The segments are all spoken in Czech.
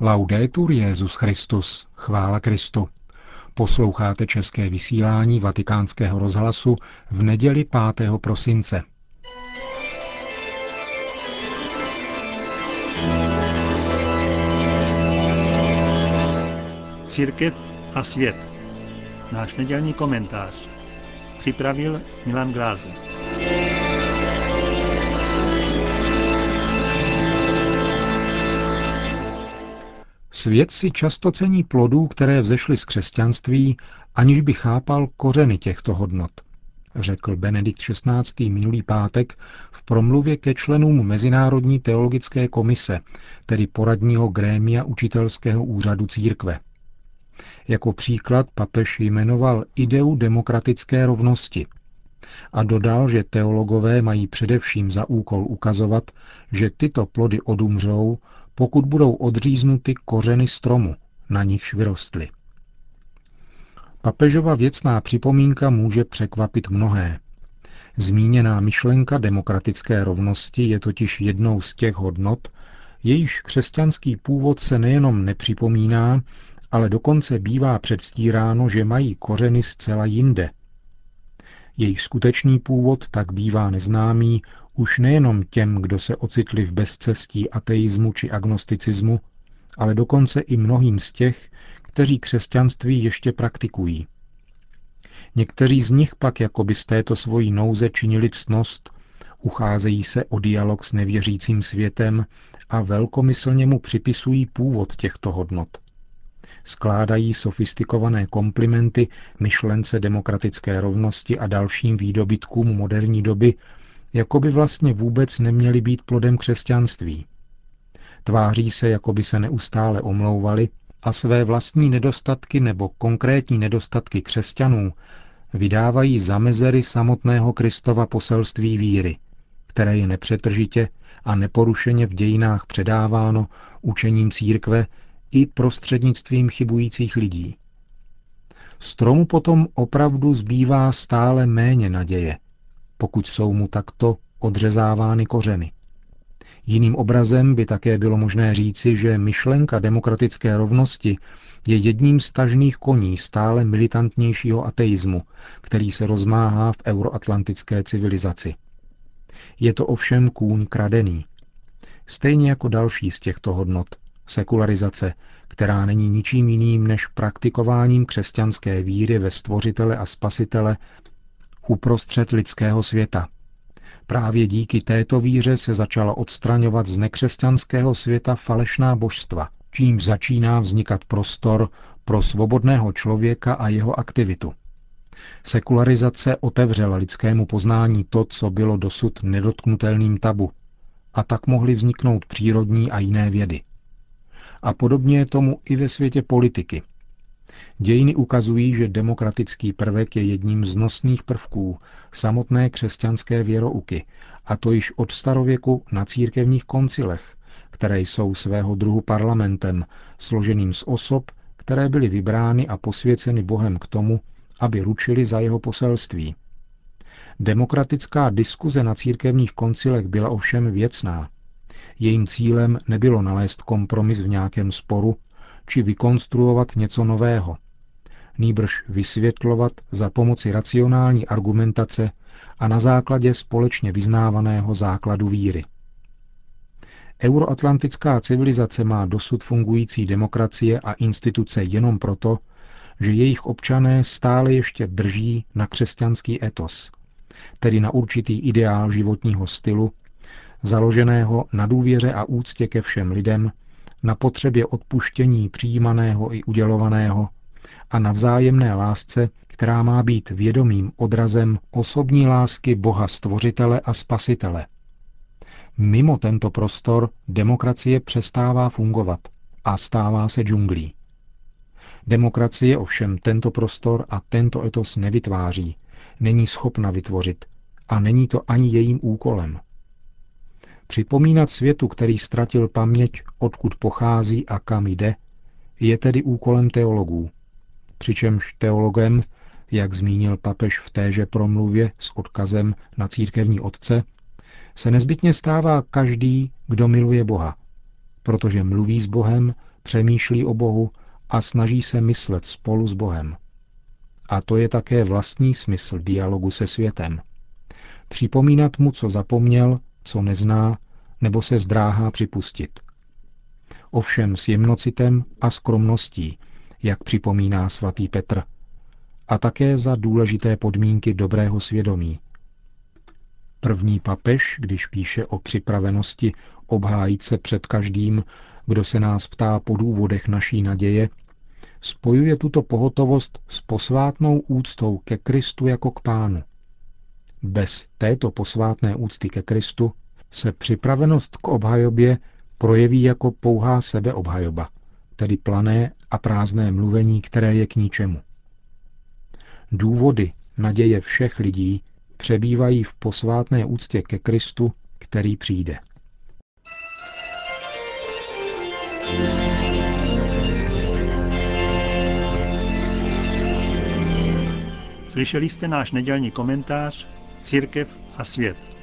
Laudetur Jezus Christus, chvála Kristu. Posloucháte české vysílání Vatikánského rozhlasu v neděli 5. prosince. Církev a svět. Náš nedělní komentář. Připravil Milan Glázer. Svět si často cení plodů, které vzešly z křesťanství, aniž by chápal kořeny těchto hodnot, řekl Benedikt XVI. minulý pátek v promluvě ke členům Mezinárodní teologické komise, tedy poradního grémia učitelského úřadu církve. Jako příklad papež jmenoval ideu demokratické rovnosti a dodal, že teologové mají především za úkol ukazovat, že tyto plody odumřou, pokud budou odříznuty kořeny stromu, na nichž vyrostly. Papežova věcná připomínka může překvapit mnohé. Zmíněná myšlenka demokratické rovnosti je totiž jednou z těch hodnot, jejíž křesťanský původ se nejenom nepřipomíná, ale dokonce bývá předstíráno, že mají kořeny zcela jinde. Jejich skutečný původ tak bývá neznámý už nejenom těm, kdo se ocitli v bezcestí ateismu či agnosticismu, ale dokonce i mnohým z těch, kteří křesťanství ještě praktikují. Někteří z nich pak jakoby z této svojí nouze činili ctnost, ucházejí se o dialog s nevěřícím světem a velkomyslně mu připisují původ těchto hodnot. Skládají sofistikované komplimenty myšlence demokratické rovnosti a dalším výdobytkům moderní doby jako by vlastně vůbec neměli být plodem křesťanství. Tváří se, jako by se neustále omlouvali a své vlastní nedostatky nebo konkrétní nedostatky křesťanů vydávají za mezery samotného Kristova poselství víry, které je nepřetržitě a neporušeně v dějinách předáváno učením církve i prostřednictvím chybujících lidí. Stromu potom opravdu zbývá stále méně naděje, pokud jsou mu takto odřezávány kořeny. Jiným obrazem by také bylo možné říci, že myšlenka demokratické rovnosti je jedním z tažných koní stále militantnějšího ateismu, který se rozmáhá v euroatlantické civilizaci. Je to ovšem kůň kradený. Stejně jako další z těchto hodnot, sekularizace, která není ničím jiným než praktikováním křesťanské víry ve stvořitele a spasitele uprostřed lidského světa. Právě díky této víře se začala odstraňovat z nekřesťanského světa falešná božstva, čím začíná vznikat prostor pro svobodného člověka a jeho aktivitu. Sekularizace otevřela lidskému poznání to, co bylo dosud nedotknutelným tabu, a tak mohly vzniknout přírodní a jiné vědy. A podobně je tomu i ve světě politiky – Dějiny ukazují, že demokratický prvek je jedním z nosných prvků samotné křesťanské věrouky, a to již od starověku na církevních koncilech, které jsou svého druhu parlamentem, složeným z osob, které byly vybrány a posvěceny Bohem k tomu, aby ručili za jeho poselství. Demokratická diskuze na církevních koncilech byla ovšem věcná. Jejím cílem nebylo nalézt kompromis v nějakém sporu, či vykonstruovat něco nového. Nýbrž vysvětlovat za pomoci racionální argumentace a na základě společně vyznávaného základu víry. Euroatlantická civilizace má dosud fungující demokracie a instituce jenom proto, že jejich občané stále ještě drží na křesťanský etos, tedy na určitý ideál životního stylu, založeného na důvěře a úctě ke všem lidem, na potřebě odpuštění přijímaného i udělovaného a na vzájemné lásce, která má být vědomým odrazem osobní lásky Boha Stvořitele a Spasitele. Mimo tento prostor demokracie přestává fungovat a stává se džunglí. Demokracie ovšem tento prostor a tento etos nevytváří, není schopna vytvořit a není to ani jejím úkolem. Připomínat světu, který ztratil paměť, odkud pochází a kam jde, je tedy úkolem teologů. Přičemž teologem, jak zmínil papež v téže promluvě s odkazem na církevní otce, se nezbytně stává každý, kdo miluje Boha. protože mluví s Bohem, přemýšlí o Bohu a snaží se myslet spolu s Bohem. A to je také vlastní smysl dialogu se světem. Připomínat mu, co zapomněl, co nezná, nebo se zdráhá připustit. Ovšem s jemnocitem a skromností, jak připomíná svatý Petr, a také za důležité podmínky dobrého svědomí. První papež, když píše o připravenosti obhájit se před každým, kdo se nás ptá po důvodech naší naděje, spojuje tuto pohotovost s posvátnou úctou ke Kristu jako k pánu. Bez této posvátné úcty ke Kristu se připravenost k obhajobě projeví jako pouhá sebeobhajoba, tedy plané a prázdné mluvení, které je k ničemu. Důvody naděje všech lidí přebývají v posvátné úctě ke Kristu, který přijde. Slyšeli jste náš nedělní komentář Církev a svět.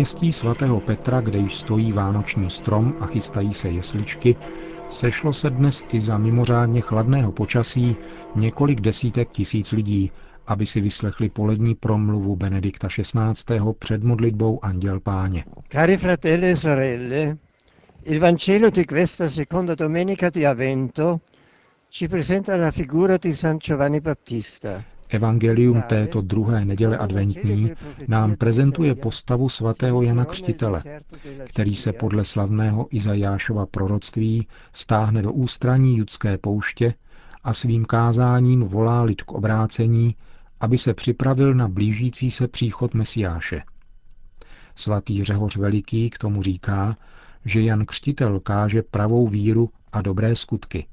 Náměstí svatého Petra, kde již stojí vánoční strom a chystají se jesličky, sešlo se dnes i za mimořádně chladného počasí několik desítek tisíc lidí, aby si vyslechli polední promluvu Benedikta XVI. před modlitbou Anděl Páně. Cari fratelli e sorelle, il Vangelo di questa seconda domenica di Avvento ci presenta la figura di San Giovanni Battista. Evangelium této druhé neděle adventní nám prezentuje postavu svatého Jana Křtitele, který se podle slavného Izajášova proroctví stáhne do ústraní judské pouště a svým kázáním volá lid k obrácení, aby se připravil na blížící se příchod Mesiáše. Svatý Řehoř Veliký k tomu říká, že Jan Křtitel káže pravou víru a dobré skutky,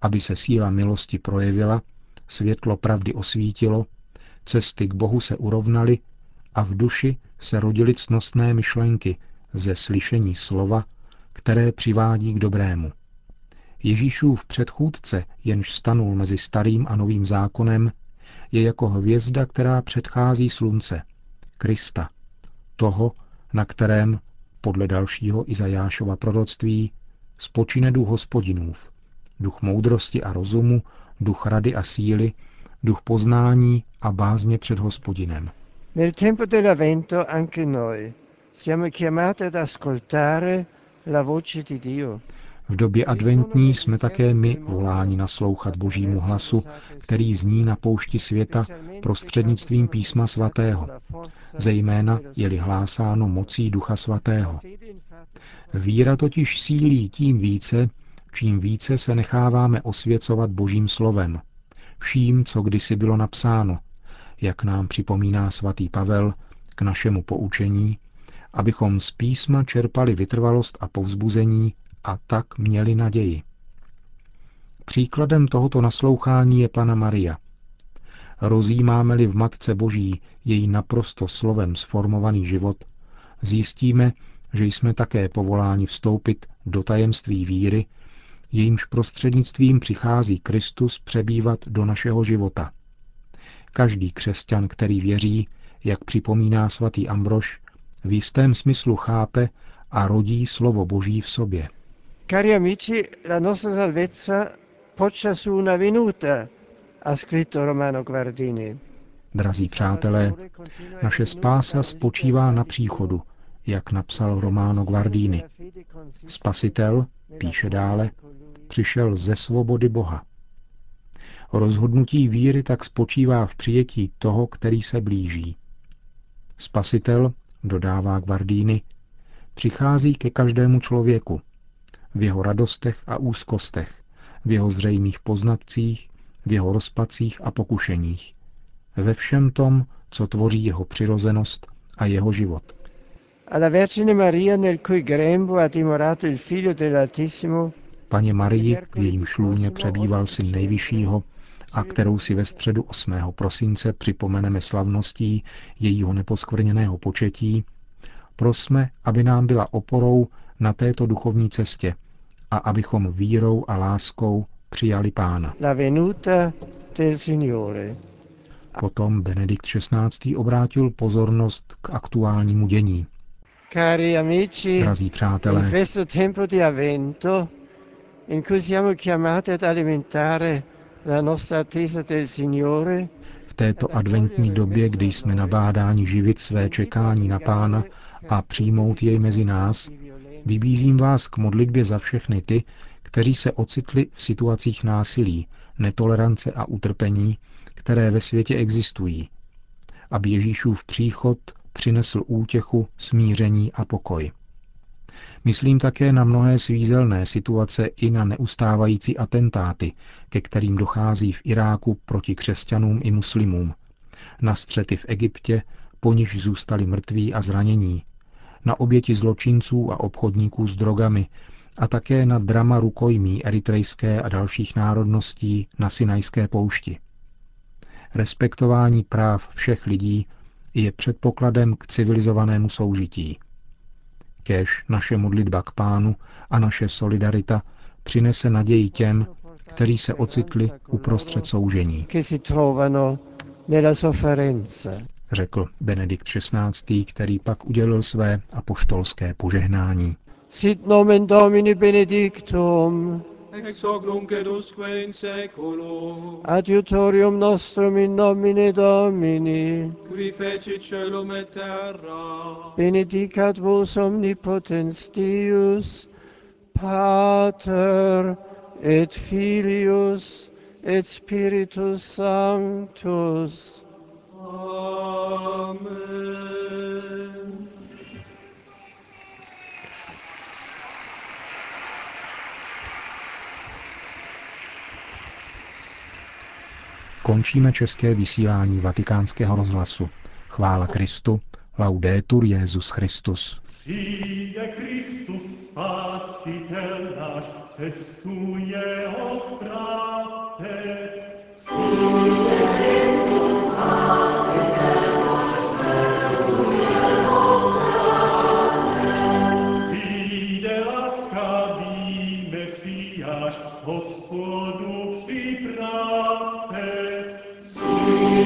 aby se síla milosti projevila světlo pravdy osvítilo, cesty k Bohu se urovnaly a v duši se rodily cnostné myšlenky ze slyšení slova, které přivádí k dobrému. Ježíšův předchůdce, jenž stanul mezi starým a novým zákonem, je jako hvězda, která předchází slunce, Krista, toho, na kterém, podle dalšího Izajášova proroctví, spočine duch hospodinův, duch moudrosti a rozumu, duch rady a síly, duch poznání a bázně před hospodinem. Nel tempo dell'Avvento anche noi siamo chiamati ad ascoltare la voce di Dio. V době adventní jsme také my voláni naslouchat Božímu hlasu, který zní na poušti světa prostřednictvím písma svatého, zejména je-li hlásáno mocí Ducha svatého. Víra totiž sílí tím více, čím více se necháváme osvěcovat Božím slovem, vším, co kdysi bylo napsáno, jak nám připomíná svatý Pavel k našemu poučení, abychom z písma čerpali vytrvalost a povzbuzení a tak měli naději. Příkladem tohoto naslouchání je Pana Maria. Rozjímáme-li v Matce Boží její naprosto slovem sformovaný život, zjistíme, že jsme také povoláni vstoupit do tajemství víry, jejímž prostřednictvím přichází Kristus přebývat do našeho života. Každý křesťan, který věří, jak připomíná svatý Ambrož, v jistém smyslu chápe a rodí slovo Boží v sobě. Cari amici, la nostra salvezza poggia su una venuta, ha scritto Romano Guardini. Drazí přátelé, naše spása spočívá na příchodu, jak napsal Romano Guardini. Spasitel, píše dále, přišel ze svobody Boha. Rozhodnutí víry tak spočívá v přijetí toho, který se blíží. Spasitel, dodává Guardini, přichází ke každému člověku, v jeho radostech a úzkostech, v jeho zřejmých poznatcích, v jeho rozpacích a pokušeních, ve všem tom, co tvoří jeho přirozenost a jeho život. Alla Vergine Maria, nel cui grembo ha dimorato il Figlio dell'Altissimo, paně Marii, v jejím šlůně přebýval syn nejvyššího a kterou si ve středu 8. prosince připomeneme slavností jejího neposkvrněného početí, prosme, aby nám byla oporou na této duchovní cestě a abychom vírou a láskou přijali Pána. La venuta del Signore. Potom Benedikt XVI. obrátil pozornost k aktuálnímu dění. Cari amici, Drazí in přátelé, questo tempo di avvento, in cui siamo chiamati ad alimentare la nostra attesa del Signore, v této adventní době, kdy jsme nabádáni živit své čekání na Pána a přijmout jej mezi nás, vybízím vás k modlitbě za všechny ty, kteří se ocitli v situacích násilí, netolerance a utrpení, které ve světě existují, aby Ježíšův příchod přinesl útěchu, smíření a pokoj. Myslím také na mnohé svízelné situace i na neustávající atentáty, ke kterým dochází v Iráku proti křesťanům i muslimům, na střety v Egyptě, po nichž zůstali mrtví a zranění, na oběti zločinců a obchodníků s drogami a také na drama rukojmí eritrejské a dalších národností na Sinajské poušti. Respektování práv všech lidí je předpokladem k civilizovanému soužití. Kéž naše modlitba k pánu a naše solidarita přinese naději těm, kteří se ocitli uprostřed soužení, řekl Benedikt XVI., který pak udělil své apoštolské požehnání. Sit nomen Domini benedictum, ex hoc nunc et usque in seculum, adiutorium nostrum in nomine Domini, qui fecit celum et terra, benedicat vos omnipotens Deus, Pater et Filius et Spiritus Sanctus. Amen. Končíme české vysílání vatikánského rozhlasu. Chvála Kristu, laudetur Jezus Christus. Přijde Kristus, spasitel náš, cestu jeho spravte. Přijde laskavý Mesiáš, Hospodu připravte.